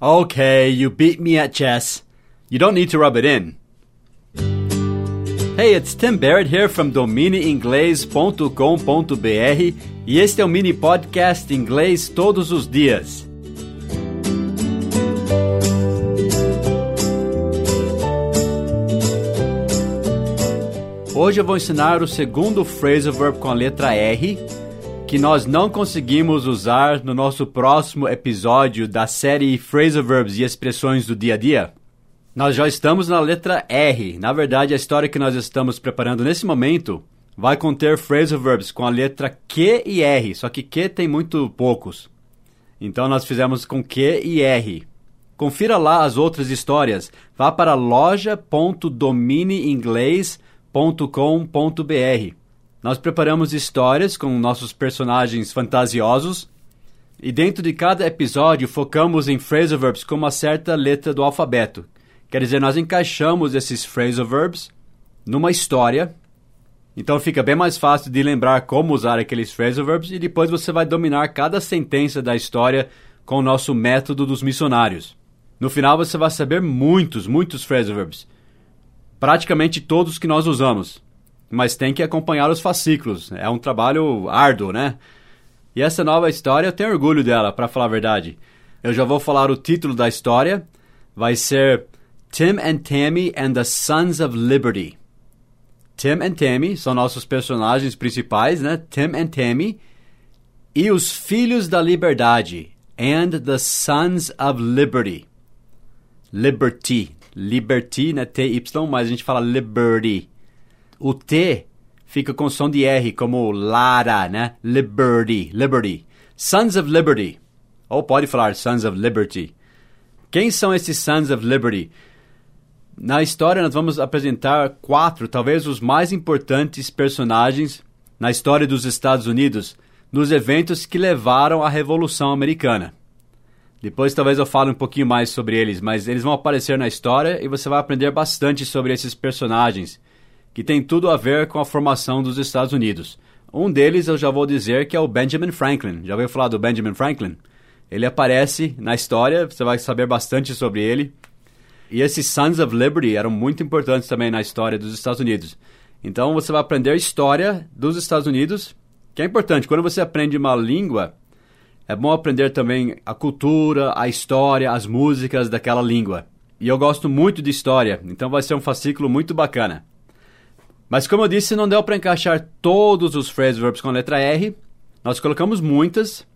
Okay, you beat me at chess. You don't need to rub it in. Hey, it's Tim Barrett here from dominiinglês.com.br e este é o mini podcast Inglês Todos os Dias. Hoje eu vou ensinar o segundo phrasal verb com a letra R que nós não conseguimos usar no nosso próximo episódio da série Phrasal Verbs e Expressões do Dia a Dia? Nós já estamos na letra R. Na verdade, a história que nós estamos preparando nesse momento vai conter phrasal verbs com a letra Q e R, só que Q tem muito poucos. Então nós fizemos com Q e R. Confira lá as outras histórias. Vá para loja.domineinglês.com.br. Nós preparamos histórias com nossos personagens fantasiosos e dentro de cada episódio focamos em phrasal verbs com uma certa letra do alfabeto. Quer dizer, nós encaixamos esses phrasal verbs numa história. Então fica bem mais fácil de lembrar como usar aqueles phrasal verbs e depois você vai dominar cada sentença da história com o nosso método dos missionários. No final você vai saber muitos, muitos phrasal verbs. Praticamente todos que nós usamos mas tem que acompanhar os fascículos. É um trabalho árduo, né? E essa nova história eu tenho orgulho dela, para falar a verdade. Eu já vou falar o título da história. Vai ser Tim and Tammy and the Sons of Liberty. Tim and Tammy são nossos personagens principais, né? Tim and Tammy. E os Filhos da Liberdade. And the Sons of Liberty. Liberty. Liberty, né? T-Y, mas a gente fala Liberty. O T fica com som de R, como Lara, né? Liberty, Liberty. Sons of Liberty. Ou pode falar Sons of Liberty. Quem são esses Sons of Liberty? Na história, nós vamos apresentar quatro, talvez os mais importantes personagens na história dos Estados Unidos, nos eventos que levaram à Revolução Americana. Depois, talvez eu fale um pouquinho mais sobre eles, mas eles vão aparecer na história e você vai aprender bastante sobre esses personagens que tem tudo a ver com a formação dos Estados Unidos. Um deles eu já vou dizer que é o Benjamin Franklin. Já ouviu falar do Benjamin Franklin? Ele aparece na história, você vai saber bastante sobre ele. E esses Sons of Liberty eram muito importantes também na história dos Estados Unidos. Então você vai aprender história dos Estados Unidos, que é importante. Quando você aprende uma língua, é bom aprender também a cultura, a história, as músicas daquela língua. E eu gosto muito de história, então vai ser um fascículo muito bacana. Mas como eu disse, não deu para encaixar todos os phrasal verbs com a letra R. Nós colocamos muitas,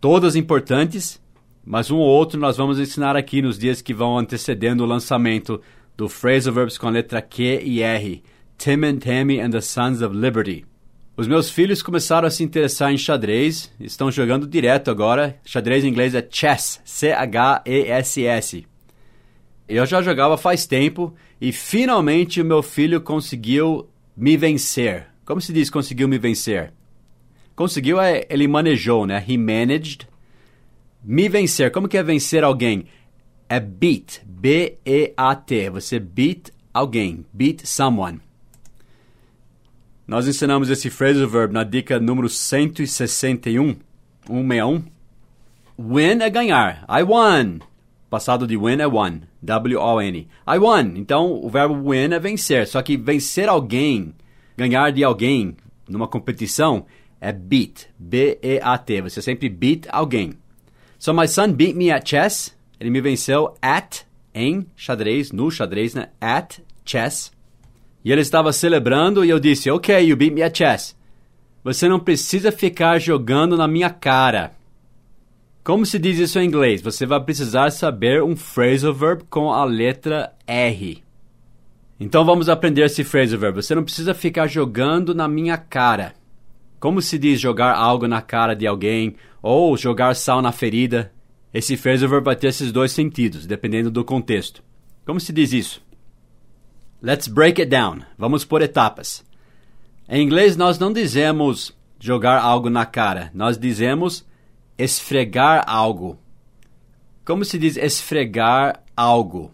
todas importantes, mas um ou outro nós vamos ensinar aqui nos dias que vão antecedendo o lançamento do phrasal verbs com a letra Q e R. Tim and Tammy and the Sons of Liberty. Os meus filhos começaram a se interessar em xadrez, estão jogando direto agora. Xadrez em inglês é chess, C-H-E-S-S. Eu já jogava faz tempo e finalmente o meu filho conseguiu me vencer. Como se diz conseguiu me vencer? Conseguiu é ele manejou, né? He managed. Me vencer. Como que é vencer alguém? É beat. B-E-A-T. Você beat alguém. Beat someone. Nós ensinamos esse phrasal verb na dica número 161. 161. Win é ganhar. I won. Passado de win é won. W-O-N. I won. Então, o verbo win é vencer. Só que vencer alguém, ganhar de alguém numa competição é beat. B-E-A-T. Você sempre beat alguém. So my son beat me at chess. Ele me venceu at, em xadrez, no xadrez, né? At chess. E ele estava celebrando e eu disse, ok, you beat me at chess. Você não precisa ficar jogando na minha cara. Como se diz isso em inglês? Você vai precisar saber um phrasal verb com a letra R. Então vamos aprender esse phrasal verb. Você não precisa ficar jogando na minha cara. Como se diz jogar algo na cara de alguém ou jogar sal na ferida? Esse phrasal verb vai ter esses dois sentidos, dependendo do contexto. Como se diz isso? Let's break it down. Vamos por etapas. Em inglês nós não dizemos jogar algo na cara, nós dizemos esfregar algo. Como se diz esfregar algo?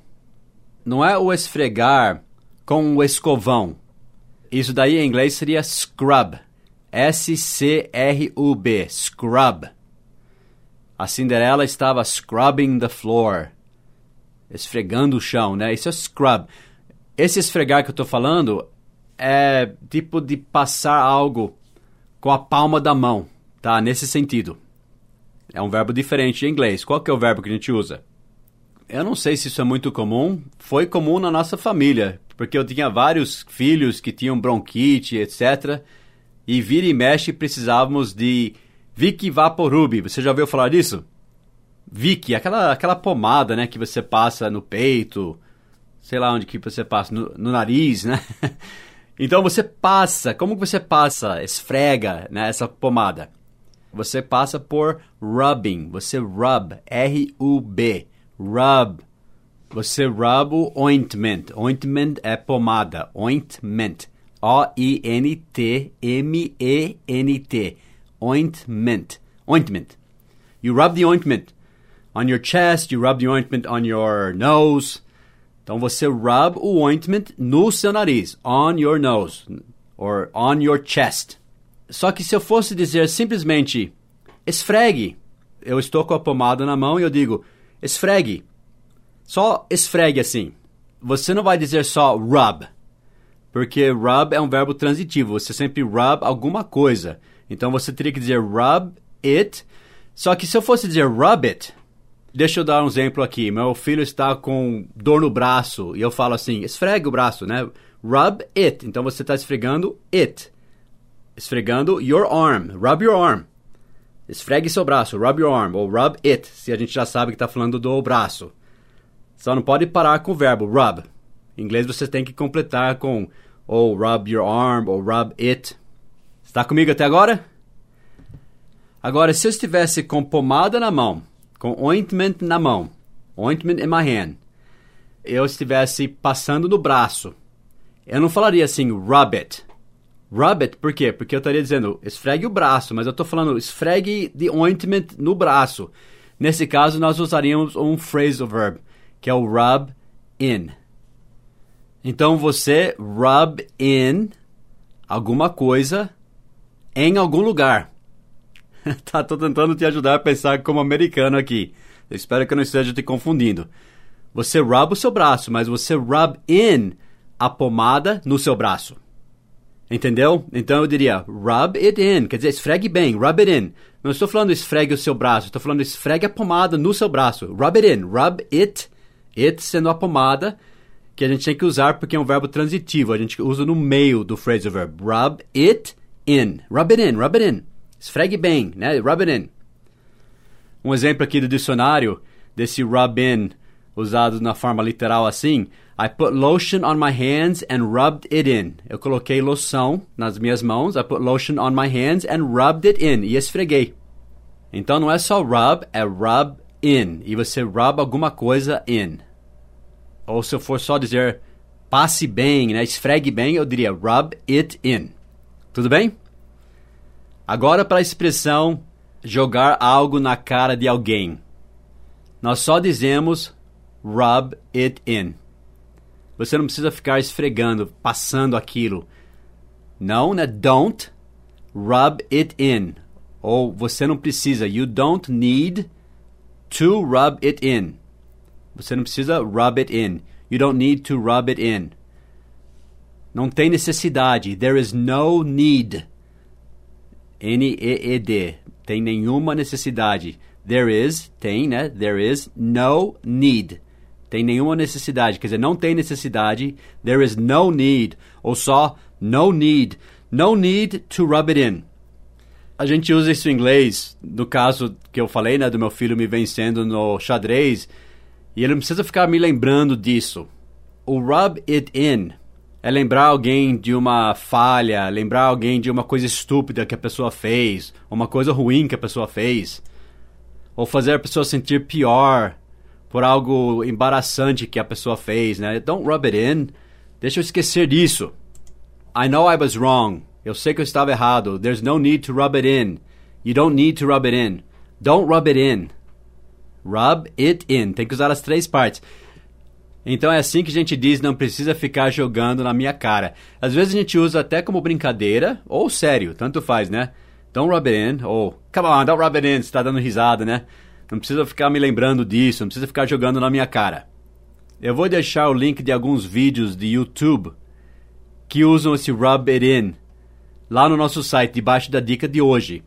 Não é o esfregar com o escovão. Isso daí em inglês seria scrub. S-C-R-U-B. Scrub. A Cinderela estava scrubbing the floor. esfregando o chão, né? Isso é scrub. Esse esfregar que eu estou falando é tipo de passar algo com a palma da mão, tá? Nesse sentido. É um verbo diferente em inglês. Qual que é o verbo que a gente usa? Eu não sei se isso é muito comum. Foi comum na nossa família, porque eu tinha vários filhos que tinham bronquite, etc. E vira e mexe precisávamos de Vic Vaporub. Você já ouviu falar disso? Vic, aquela, aquela pomada, né, que você passa no peito, sei lá onde que você passa, no, no nariz, né? então você passa, como que você passa, esfrega, né, essa pomada? Você passa por rubbing, você rub, R-U-B, rub. Você rub o ointment. Ointment é pomada, ointment. O-I-N-T-M-E-N-T. Ointment. Ointment. You rub the ointment on your chest, you rub the ointment on your nose. Então você rub o ointment no seu nariz, on your nose, or on your chest. Só que se eu fosse dizer simplesmente esfregue, eu estou com a pomada na mão e eu digo esfregue. Só esfregue assim. Você não vai dizer só rub, porque rub é um verbo transitivo. Você sempre rub alguma coisa. Então você teria que dizer rub it. Só que se eu fosse dizer rub it, Deixa eu dar um exemplo aqui. Meu filho está com dor no braço e eu falo assim: esfregue o braço, né? Rub it. Então você está esfregando it. Esfregando your arm. Rub your arm. Esfregue seu braço. Rub your arm. Ou rub it, se a gente já sabe que está falando do braço. Só não pode parar com o verbo rub. Em inglês você tem que completar com ou rub your arm ou rub it. Está comigo até agora? Agora, se eu estivesse com pomada na mão com ointment na mão, ointment in my hand, eu estivesse passando no braço, eu não falaria assim, rub it. Rub it, por quê? Porque eu estaria dizendo, esfregue o braço, mas eu estou falando, esfregue the ointment no braço. Nesse caso, nós usaríamos um phrasal verb, que é o rub in. Então, você rub in alguma coisa em algum lugar. tá, tô tentando te ajudar a pensar como americano aqui. Espero que eu não esteja te confundindo. Você rub o seu braço, mas você rub in a pomada no seu braço. Entendeu? Então eu diria rub it in, quer dizer, esfregue bem, rub it in. Não estou falando esfregue o seu braço, estou falando esfregue a pomada no seu braço. Rub it in, rub it, it sendo a pomada, que a gente tem que usar porque é um verbo transitivo, a gente usa no meio do phrasal verb. Rub it in, rub it in, rub it in. Esfregue bem, né? Rub it in. Um exemplo aqui do dicionário desse rub in usado na forma literal assim. I put lotion on my hands and rubbed it in. Eu coloquei loção nas minhas mãos. I put lotion on my hands and rubbed it in. E esfreguei. Então não é só rub, é rub in. E você rub alguma coisa in. Ou se eu for só dizer passe bem, né? esfregue bem, eu diria rub it in. Tudo bem? Agora para a expressão jogar algo na cara de alguém. Nós só dizemos rub it in. Você não precisa ficar esfregando, passando aquilo. Não, né? Don't rub it in. Ou você não precisa. You don't need to rub it in. Você não precisa rub it in. You don't need to rub it in. Não tem necessidade. There is no need N-E-E-D. Tem nenhuma necessidade. There is, tem, né? There is no need. Tem nenhuma necessidade. Quer dizer, não tem necessidade. There is no need. Ou só no need. No need to rub it in. A gente usa isso em inglês, no caso que eu falei, né, do meu filho me vencendo no xadrez, e ele não precisa ficar me lembrando disso. O rub it in é lembrar alguém de uma falha, lembrar alguém de uma coisa estúpida que a pessoa fez, uma coisa ruim que a pessoa fez, ou fazer a pessoa sentir pior por algo embaraçante que a pessoa fez, né? Don't rub it in. Deixa eu esquecer disso. I know I was wrong. Eu sei que eu estava errado. There's no need to rub it in. You don't need to rub it in. Don't rub it in. Rub it in. Tem que usar as três partes. Então é assim que a gente diz, não precisa ficar jogando na minha cara. Às vezes a gente usa até como brincadeira, ou sério, tanto faz, né? Don't rub it in, ou come on, don't rub it in, você tá dando risada, né? Não precisa ficar me lembrando disso, não precisa ficar jogando na minha cara. eu vou deixar o link de alguns vídeos de YouTube que usam esse rub it in lá no nosso site, debaixo da dica de hoje.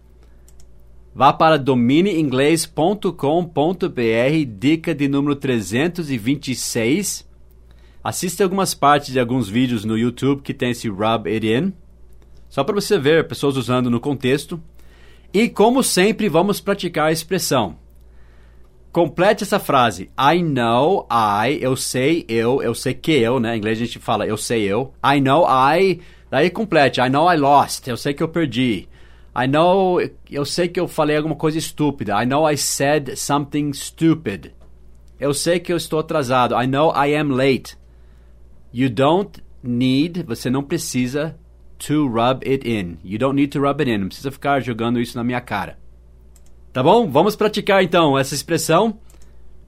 Vá para domineinglês.com.br, dica de número 326. Assista algumas partes de alguns vídeos no YouTube que tem esse rub it in, só para você ver pessoas usando no contexto. E como sempre, vamos praticar a expressão. Complete essa frase. I know I, eu sei eu, eu sei que eu, né? Em inglês a gente fala eu sei eu. I know I, daí complete. I know I lost, eu sei que eu perdi. I know, eu sei que eu falei alguma coisa estúpida. I know I said something stupid. Eu sei que eu estou atrasado. I know I am late. You don't need, você não precisa to rub it in. You don't need to rub it in. Não precisa ficar jogando isso na minha cara. Tá bom? Vamos praticar então essa expressão.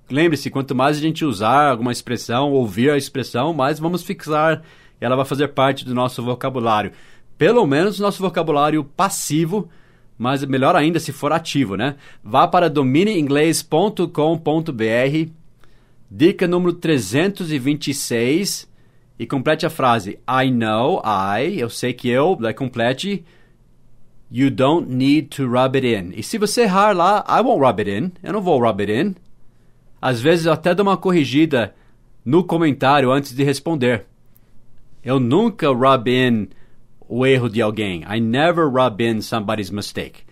Lembre-se, quanto mais a gente usar alguma expressão, ouvir a expressão, mais vamos fixar ela vai fazer parte do nosso vocabulário. Pelo menos nosso vocabulário passivo, mas melhor ainda se for ativo, né? Vá para domineinglês.com.br, dica número 326 e complete a frase I know, I, eu sei que eu, daí complete You don't need to rub it in. E se você errar lá, I won't rub it in. Eu não vou rub it in. Às vezes eu até dou uma corrigida no comentário antes de responder. Eu nunca rub in o erro de alguém. I never rub in somebody's mistake.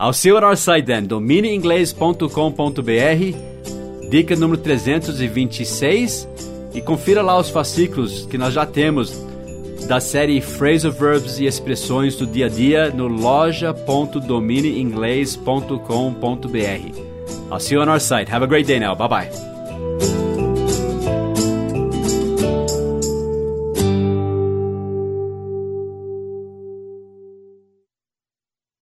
I'll see you on our site then, domineinglês.com.br, dica número 326, e confira lá os fascículos que nós já temos da série Phrasal Verbs e Expressões do Dia a Dia no loja.domineinglês.com.br. I'll see you on our site. Have a great day now. Bye bye.